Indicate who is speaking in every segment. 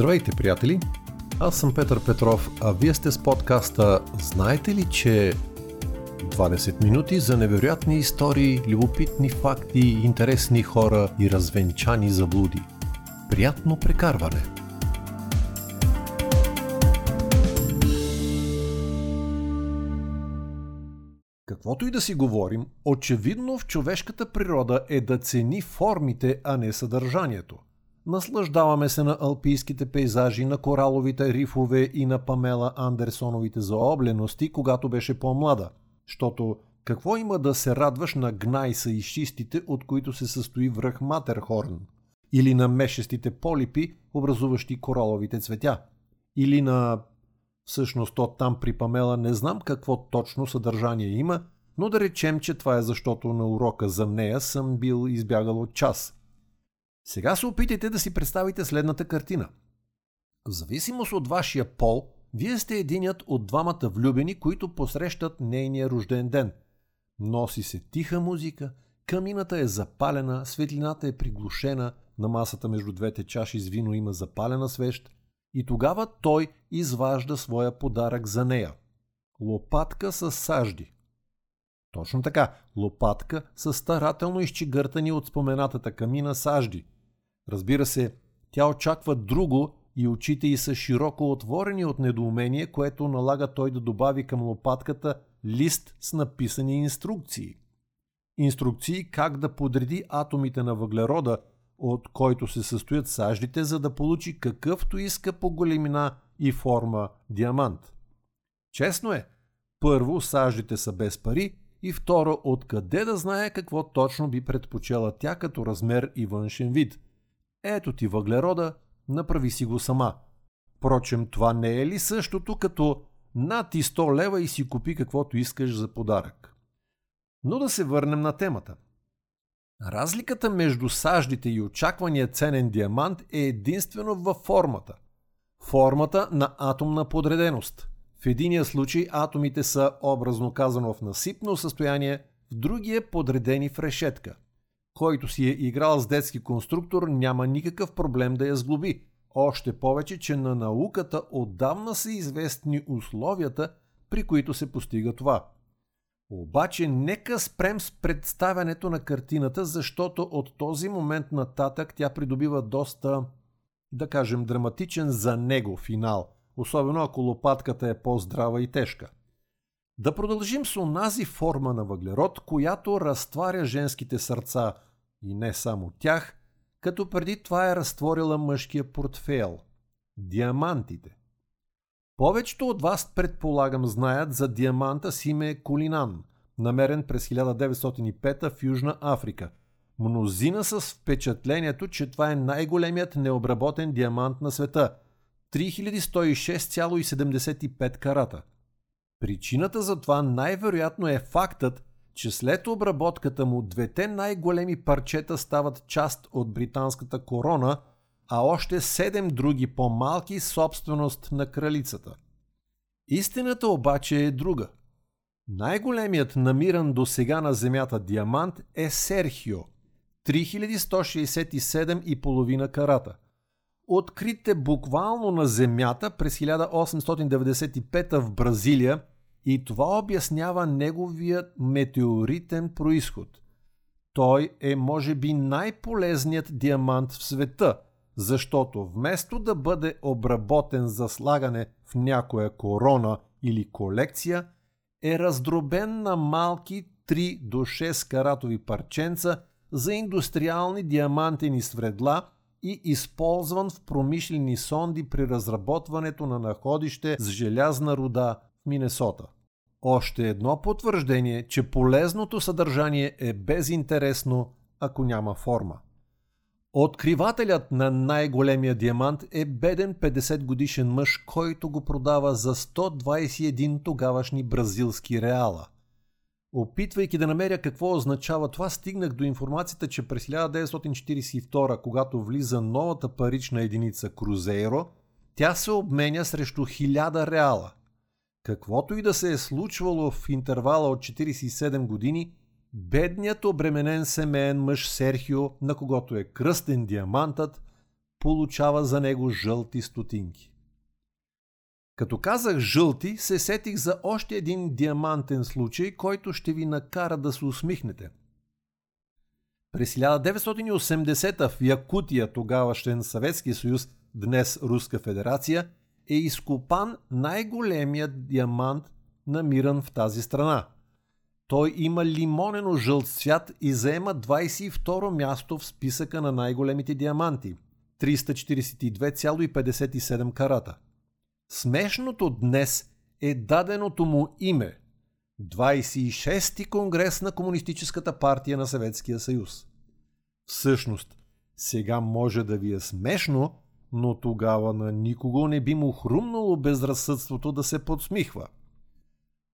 Speaker 1: Здравейте, приятели! Аз съм Петър Петров, а вие сте с подкаста Знаете ли, че 20 минути за невероятни истории, любопитни факти, интересни хора и развенчани заблуди. Приятно прекарване! Каквото и да си говорим, очевидно в човешката природа е да цени формите, а не съдържанието – Наслаждаваме се на алпийските пейзажи, на кораловите рифове и на Памела Андерсоновите заоблености, когато беше по-млада. Щото какво има да се радваш на гнайса и шистите, от които се състои връх Матерхорн? Или на мешестите полипи, образуващи кораловите цветя? Или на... Всъщност то там при Памела не знам какво точно съдържание има, но да речем, че това е защото на урока за нея съм бил избягал от час – сега се опитайте да си представите следната картина. В зависимост от вашия пол, вие сте единият от двамата влюбени, които посрещат нейния рожден ден. Носи се тиха музика, камината е запалена, светлината е приглушена, на масата между двете чаши с вино има запалена свещ и тогава той изважда своя подарък за нея. Лопатка с сажди. Точно така, лопатка с старателно изчегъртани от споменатата камина сажди. Разбира се, тя очаква друго и очите й са широко отворени от недоумение, което налага той да добави към лопатката лист с написани инструкции. Инструкции как да подреди атомите на въглерода, от който се състоят саждите, за да получи какъвто иска по големина и форма диамант. Честно е, първо саждите са без пари и второ откъде да знае какво точно би предпочела тя като размер и външен вид – ето ти въглерода, направи си го сама. Впрочем, това не е ли същото като над ти 100 лева и си купи каквото искаш за подарък? Но да се върнем на темата. Разликата между саждите и очаквания ценен диамант е единствено във формата. Формата на атомна подреденост. В единия случай атомите са образно казано в насипно състояние, в другия подредени в решетка – който си е играл с детски конструктор, няма никакъв проблем да я сглоби. Още повече, че на науката отдавна са известни условията, при които се постига това. Обаче нека спрем с представянето на картината, защото от този момент нататък тя придобива доста, да кажем, драматичен за него финал, особено ако лопатката е по-здрава и тежка. Да продължим с онази форма на въглерод, която разтваря женските сърца – и не само тях, като преди това е разтворила мъжкия портфейл – диамантите. Повечето от вас, предполагам, знаят за диаманта с име Колинан, намерен през 1905 в Южна Африка. Мнозина с впечатлението, че това е най-големият необработен диамант на света – 3106,75 карата. Причината за това най-вероятно е фактът, че след обработката му двете най-големи парчета стават част от британската корона, а още седем други по-малки собственост на кралицата. Истината обаче е друга. Най-големият намиран до сега на Земята диамант е Серхио – 3167,5 карата. Открит е буквално на Земята през 1895 в Бразилия и това обяснява неговият метеоритен происход. Той е може би най-полезният диамант в света, защото вместо да бъде обработен за слагане в някоя корона или колекция, е раздробен на малки 3 до 6 каратови парченца за индустриални диамантени свредла и използван в промишлени сонди при разработването на находище с желязна руда в Минесота. Още едно потвърждение, че полезното съдържание е безинтересно, ако няма форма. Откривателят на най-големия диамант е беден 50 годишен мъж, който го продава за 121 тогавашни бразилски реала. Опитвайки да намеря какво означава това, стигнах до информацията, че през 1942, когато влиза новата парична единица Крузейро, тя се обменя срещу 1000 реала – Каквото и да се е случвало в интервала от 47 години, бедният обременен семейен мъж Серхио, на когото е кръстен диамантът, получава за него жълти стотинки. Като казах жълти, се сетих за още един диамантен случай, който ще ви накара да се усмихнете. През 1980 в Якутия, тогавашен Съветски съюз, днес Руска федерация, е изкопан най-големият диамант, намиран в тази страна. Той има лимонено жълт цвят и заема 22 място в списъка на най-големите диаманти – 342,57 карата. Смешното днес е даденото му име – 26-ти конгрес на Комунистическата партия на Съветския съюз. Всъщност, сега може да ви е смешно, но тогава на никого не би му хрумнало безразсъдството да се подсмихва.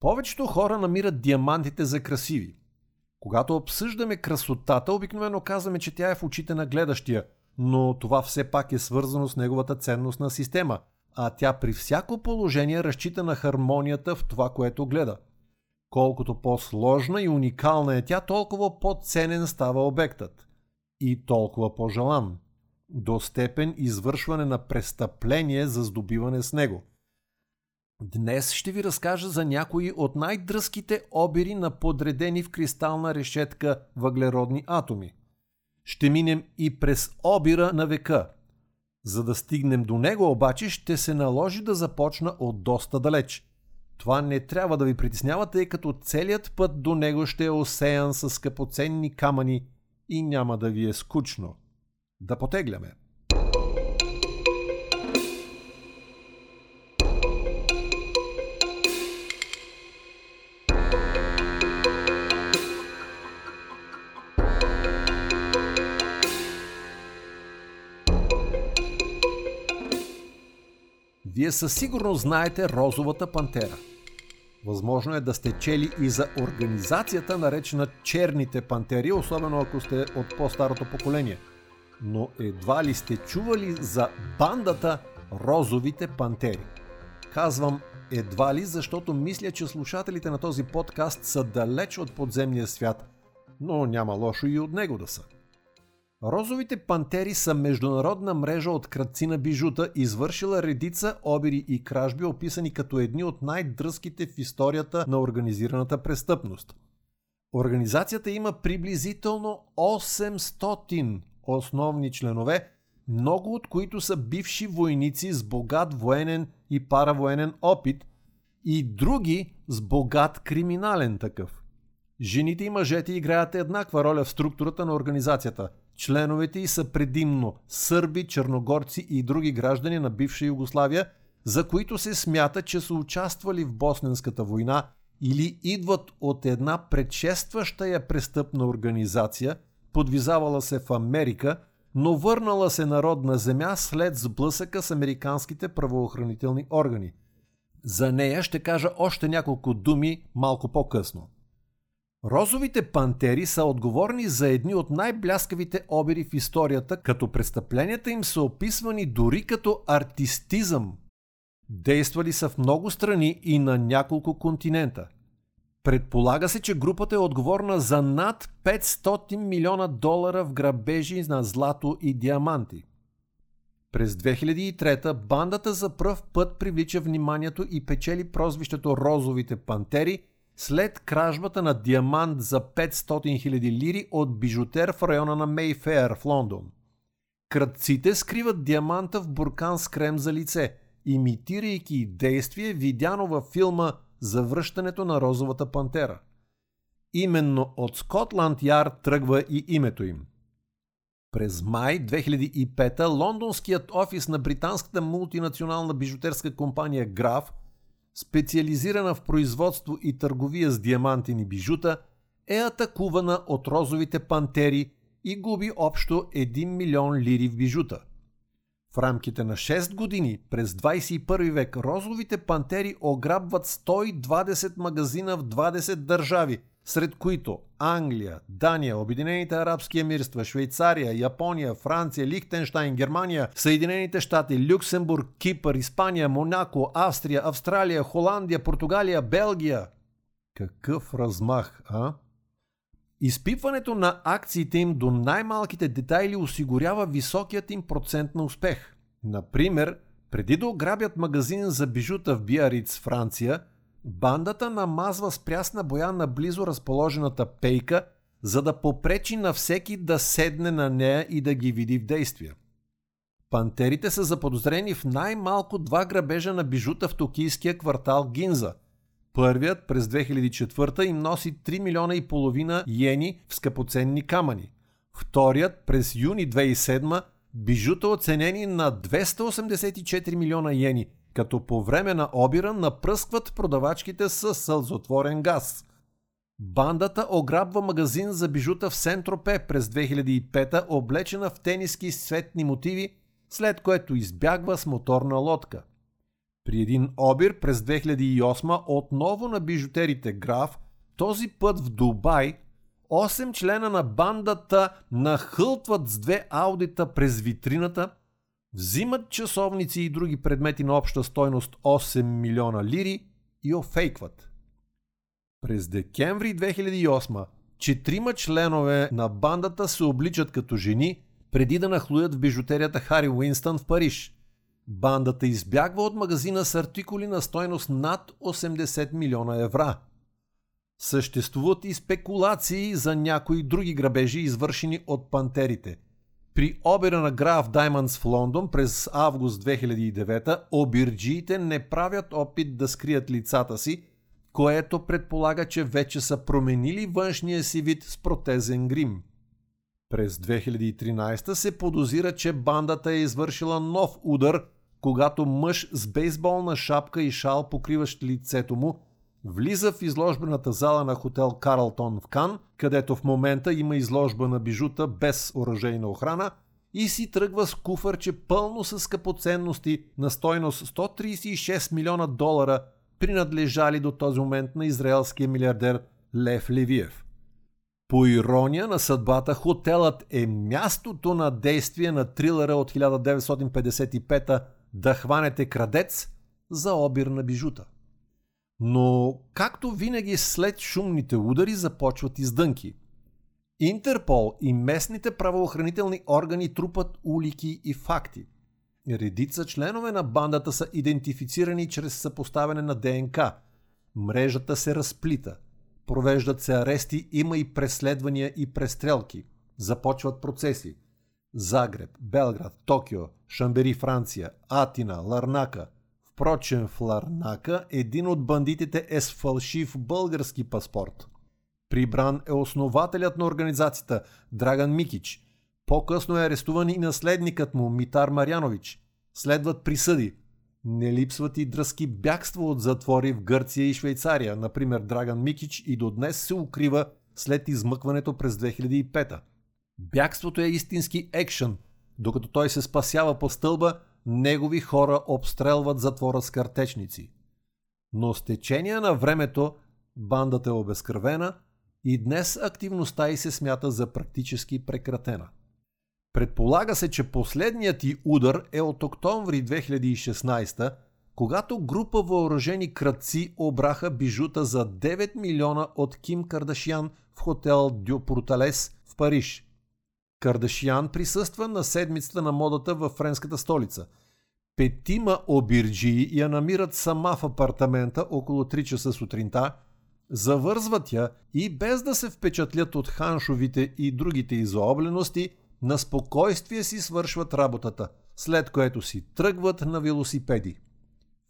Speaker 1: Повечето хора намират диамантите за красиви. Когато обсъждаме красотата, обикновено казваме, че тя е в очите на гледащия, но това все пак е свързано с неговата ценностна система, а тя при всяко положение разчита на хармонията в това, което гледа. Колкото по-сложна и уникална е тя, толкова по-ценен става обектът. И толкова по-желан до степен извършване на престъпление за здобиване с него. Днес ще ви разкажа за някои от най-дръзките обири на подредени в кристална решетка въглеродни атоми. Ще минем и през обира на века. За да стигнем до него обаче ще се наложи да започна от доста далеч. Това не трябва да ви притеснява, тъй като целият път до него ще е осеян с скъпоценни камъни и няма да ви е скучно. Да потегляме. Вие със сигурност знаете Розовата пантера. Възможно е да сте чели и за организацията, наречена Черните пантери, особено ако сте от по-старото поколение – но едва ли сте чували за бандата Розовите пантери. Казвам едва ли, защото мисля, че слушателите на този подкаст са далеч от подземния свят, но няма лошо и от него да са. Розовите пантери са международна мрежа от кръци на бижута, извършила редица обири и кражби, описани като едни от най-дръзките в историята на организираната престъпност. Организацията има приблизително 800 основни членове, много от които са бивши войници с богат военен и паравоенен опит и други с богат криминален такъв. Жените и мъжете играят еднаква роля в структурата на организацията. Членовете й са предимно сърби, черногорци и други граждани на бивша Югославия, за които се смята, че са участвали в Босненската война или идват от една предшестваща я престъпна организация – подвизавала се в Америка, но върнала се на родна земя след сблъсъка с американските правоохранителни органи. За нея ще кажа още няколко думи малко по-късно. Розовите пантери са отговорни за едни от най-бляскавите обири в историята, като престъпленията им са описвани дори като артистизъм. Действали са в много страни и на няколко континента. Предполага се, че групата е отговорна за над 500 милиона долара в грабежи на злато и диаманти. През 2003 бандата за пръв път привлича вниманието и печели прозвището Розовите пантери след кражбата на диамант за 500 000 лири от бижутер в района на Мейфер в Лондон. Кръците скриват диаманта в буркан с крем за лице, имитирайки действие, видяно във филма за връщането на розовата пантера. Именно от Скотланд Ярд тръгва и името им. През май 2005 лондонският офис на британската мултинационална бижутерска компания Граф, специализирана в производство и търговия с диамантини бижута, е атакувана от розовите пантери и губи общо 1 милион лири в бижута – в рамките на 6 години през 21 век розовите пантери ограбват 120 магазина в 20 държави, сред които Англия, Дания, Обединените арабски емирства, Швейцария, Япония, Франция, Лихтенштайн, Германия, Съединените щати, Люксембург, Кипър, Испания, Монако, Австрия, Австралия, Холандия, Португалия, Белгия. Какъв размах, а? Изпипването на акциите им до най-малките детайли осигурява високият им процент на успех. Например, преди да ограбят магазин за бижута в Биариц, Франция, бандата намазва с прясна боя на близо разположената пейка, за да попречи на всеки да седне на нея и да ги види в действие. Пантерите са заподозрени в най-малко два грабежа на бижута в токийския квартал Гинза. Първият през 2004 им носи 3 милиона и половина йени в скъпоценни камъни. Вторият през юни 2007 бижута оценени на 284 милиона йени, като по време на обира напръскват продавачките с сълзотворен газ. Бандата ограбва магазин за бижута в Сентропе през 2005 облечена в тениски с цветни мотиви, след което избягва с моторна лодка. При един обир през 2008 отново на бижутерите Граф, този път в Дубай, 8 члена на бандата нахълтват с две аудита през витрината, взимат часовници и други предмети на обща стойност 8 милиона лири и офейкват. През декември 2008 четирима членове на бандата се обличат като жени, преди да нахлуят в бижутерията Хари Уинстън в Париж. Бандата избягва от магазина с артикули на стойност над 80 милиона евра. Съществуват и спекулации за някои други грабежи, извършени от пантерите. При обера на Граф Даймъндс в Лондон през август 2009 обирджиите не правят опит да скрият лицата си, което предполага, че вече са променили външния си вид с протезен грим. През 2013 се подозира, че бандата е извършила нов удар, когато мъж с бейсболна шапка и шал, покриващ лицето му, влиза в изложбената зала на хотел Карлтон в Кан, където в момента има изложба на бижута без оръжейна охрана и си тръгва с куфърче пълно с скъпоценности на стойност 136 милиона долара, принадлежали до този момент на израелския милиардер Лев Левиев. По ирония на съдбата, хотелът е мястото на действие на трилера от 1955 «Да хванете крадец» за обир на бижута. Но, както винаги след шумните удари започват издънки. Интерпол и местните правоохранителни органи трупат улики и факти. Редица членове на бандата са идентифицирани чрез съпоставяне на ДНК. Мрежата се разплита. Провеждат се арести, има и преследвания и престрелки. Започват процеси. Загреб, Белград, Токио, Шамбери, Франция, Атина, Ларнака. Впрочем, в Ларнака един от бандитите е с фалшив български паспорт. Прибран е основателят на организацията Драган Микич. По-късно е арестуван и наследникът му Митар Марянович. Следват присъди. Не липсват и дръзки бягства от затвори в Гърция и Швейцария. Например, Драган Микич и до днес се укрива след измъкването през 2005 Бягството е истински екшен. Докато той се спасява по стълба, негови хора обстрелват затвора с картечници. Но с течение на времето бандата е обезкръвена и днес активността й се смята за практически прекратена. Предполага се, че последният и удар е от октомври 2016, когато група въоръжени кръци обраха бижута за 9 милиона от Ким Кардашян в хотел Дю Порталес в Париж. Кардашян присъства на седмицата на модата във френската столица. Петима обирджии я намират сама в апартамента около 3 часа сутринта, завързват я и без да се впечатлят от ханшовите и другите изоблености – на спокойствие си свършват работата, след което си тръгват на велосипеди.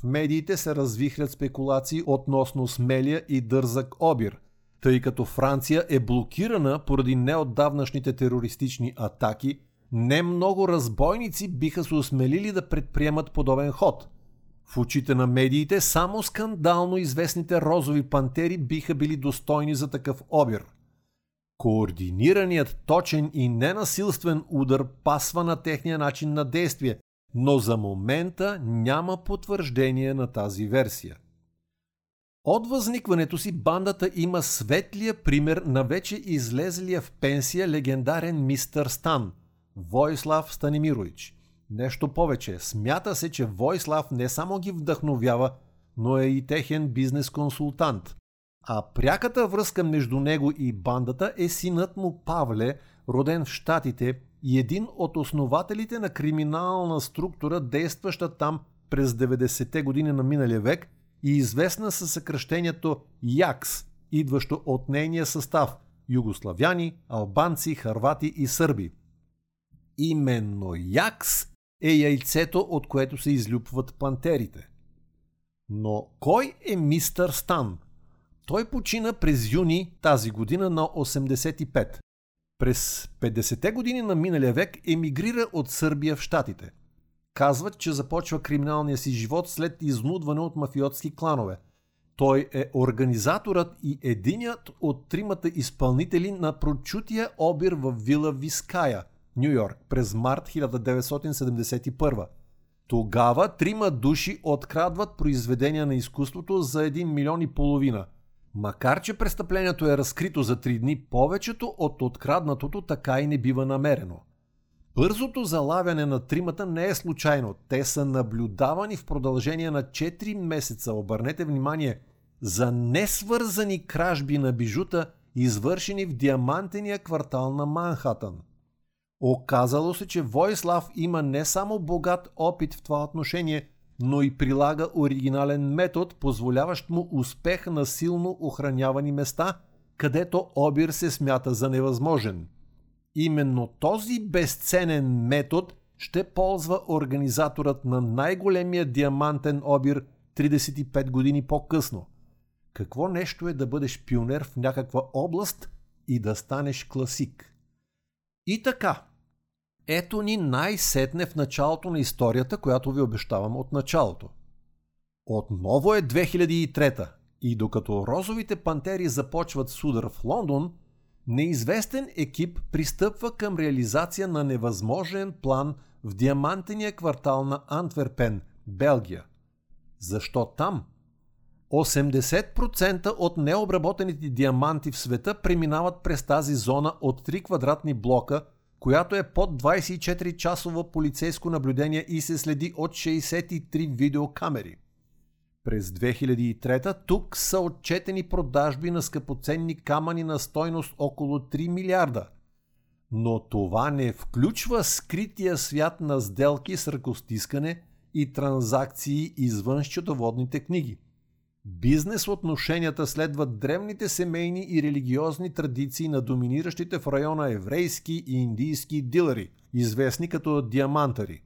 Speaker 1: В медиите се развихрят спекулации относно смелия и дързък обир, тъй като Франция е блокирана поради неотдавнашните терористични атаки, не много разбойници биха се осмелили да предприемат подобен ход. В очите на медиите само скандално известните розови пантери биха били достойни за такъв обир – Координираният точен и ненасилствен удар пасва на техния начин на действие, но за момента няма потвърждение на тази версия. От възникването си бандата има светлия пример на вече излезлия в пенсия легендарен мистър Стан – Войслав Станимирович. Нещо повече, смята се, че Войслав не само ги вдъхновява, но е и техен бизнес консултант. а пряката връзка между него и бандата е синът му Павле, роден в Штатите и един от основателите на криминална структура, действаща там през 90-те години на миналия век и известна със съкръщението ЯКС, идващо от нейния състав – югославяни, албанци, харвати и сърби. Именно ЯКС е яйцето, от което се излюпват пантерите. Но кой е мистър Стан? Той почина през юни тази година на 85. През 50-те години на миналия век емигрира от Сърбия в Штатите. Казват, че започва криминалния си живот след изнудване от мафиотски кланове. Той е организаторът и единият от тримата изпълнители на прочутия обир в вила Виская, Нью Йорк, през март 1971. Тогава трима души открадват произведения на изкуството за 1 милион и половина – Макар, че престъплението е разкрито за три дни, повечето от откраднатото така и не бива намерено. Бързото залавяне на тримата не е случайно. Те са наблюдавани в продължение на 4 месеца. Обърнете внимание за несвързани кражби на бижута, извършени в диамантения квартал на Манхатън. Оказало се, че Войслав има не само богат опит в това отношение, но и прилага оригинален метод, позволяващ му успех на силно охранявани места, където обир се смята за невъзможен. Именно този безценен метод ще ползва организаторът на най-големия диамантен обир 35 години по-късно. Какво нещо е да бъдеш пионер в някаква област и да станеш класик? И така, ето ни най-сетне в началото на историята, която ви обещавам от началото. Отново е 2003 и докато розовите пантери започват судар в Лондон, неизвестен екип пристъпва към реализация на невъзможен план в диамантения квартал на Антверпен, Белгия. Защо там? 80% от необработените диаманти в света преминават през тази зона от 3 квадратни блока – която е под 24-часово полицейско наблюдение и се следи от 63 видеокамери. През 2003 тук са отчетени продажби на скъпоценни камъни на стойност около 3 милиарда. Но това не включва скрития свят на сделки с ръкостискане и транзакции извън счетоводните книги – Бизнес отношенията следват древните семейни и религиозни традиции на доминиращите в района еврейски и индийски дилери, известни като диамантари.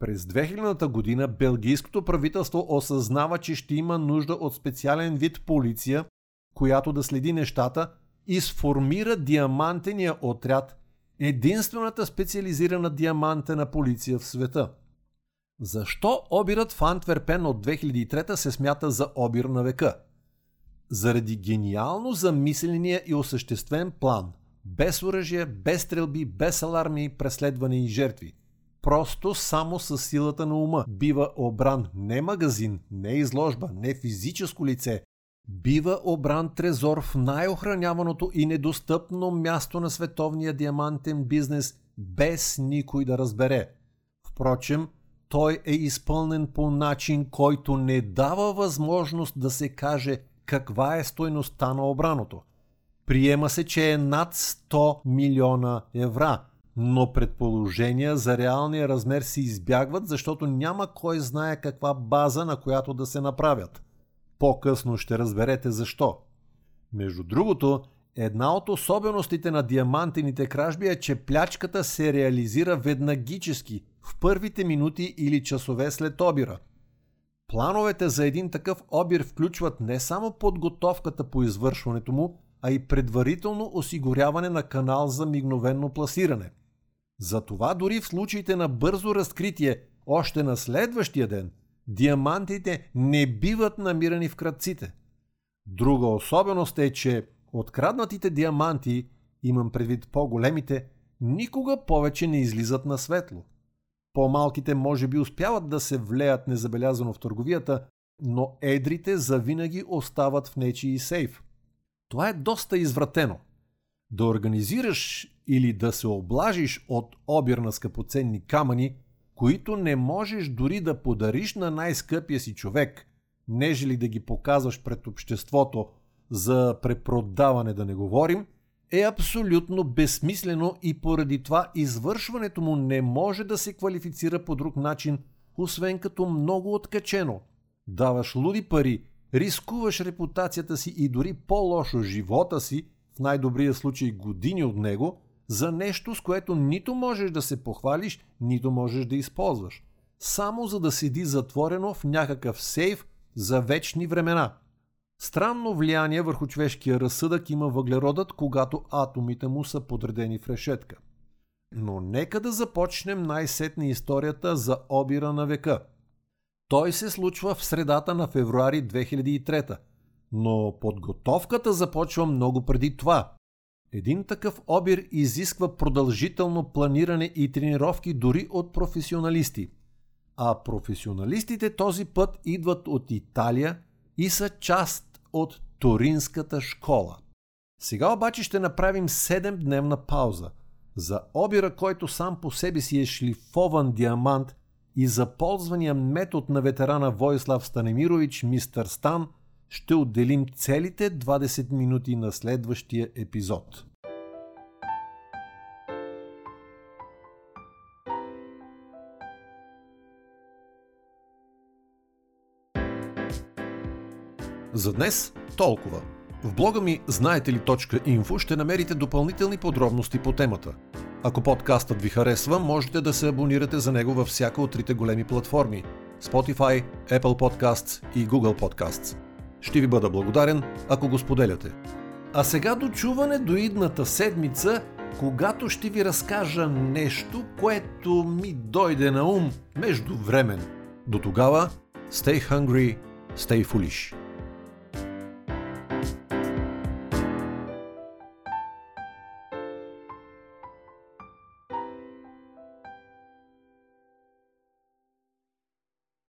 Speaker 1: През 2000 година белгийското правителство осъзнава, че ще има нужда от специален вид полиция, която да следи нещата и сформира диамантения отряд, единствената специализирана диамантена полиция в света – защо обирът в Антверпен от 2003 се смята за обир на века? Заради гениално замисления и осъществен план, без оръжие, без стрелби, без аларми, преследване и жертви. Просто само с силата на ума бива обран не магазин, не изложба, не физическо лице, бива обран трезор в най-охраняваното и недостъпно място на световния диамантен бизнес, без никой да разбере. Впрочем, той е изпълнен по начин, който не дава възможност да се каже каква е стойността на обраното. Приема се, че е над 100 милиона евра, но предположения за реалния размер се избягват, защото няма кой знае каква база, на която да се направят. По-късно ще разберете защо. Между другото, една от особеностите на диамантените кражби е, че плячката се реализира веднагически – в първите минути или часове след обира. Плановете за един такъв обир включват не само подготовката по извършването му, а и предварително осигуряване на канал за мигновенно пласиране. Затова дори в случаите на бързо разкритие, още на следващия ден, диамантите не биват намирани в кръците. Друга особеност е, че откраднатите диаманти, имам предвид по-големите, никога повече не излизат на светло. По-малките може би успяват да се влеят незабелязано в търговията, но едрите завинаги остават в нечии сейф. Това е доста извратено. Да организираш или да се облажиш от обир на скъпоценни камъни, които не можеш дори да подариш на най-скъпия си човек, нежели да ги показваш пред обществото, за препродаване да не говорим, е абсолютно безсмислено и поради това извършването му не може да се квалифицира по друг начин, освен като много откачено. Даваш луди пари, рискуваш репутацията си и дори по-лошо живота си, най-добрия случай години от него, за нещо, с което нито можеш да се похвалиш, нито можеш да използваш. Само за да седи затворено в някакъв сейф за вечни времена. Странно влияние върху човешкия разсъдък има въглеродът, когато атомите му са подредени в решетка. Но нека да започнем най-сетне историята за обира на века. Той се случва в средата на февруари 2003, но подготовката започва много преди това. Един такъв обир изисква продължително планиране и тренировки дори от професионалисти. А професионалистите този път идват от Италия и са част от Туринската школа. Сега обаче ще направим 7-дневна пауза. За обира, който сам по себе си е шлифован диамант и за ползвания метод на ветерана Войслав Станемирович Мистер Стан – ще отделим целите 20 минути на следващия епизод. За днес толкова. В блога ми знаете ли .info ще намерите допълнителни подробности по темата. Ако подкастът ви харесва, можете да се абонирате за него във всяка от трите големи платформи – Spotify, Apple Podcasts и Google Podcasts. Ще ви бъда благодарен, ако го споделяте. А сега до чуване до идната седмица, когато ще ви разкажа нещо, което ми дойде на ум междувремен. До тогава, stay hungry, stay foolish.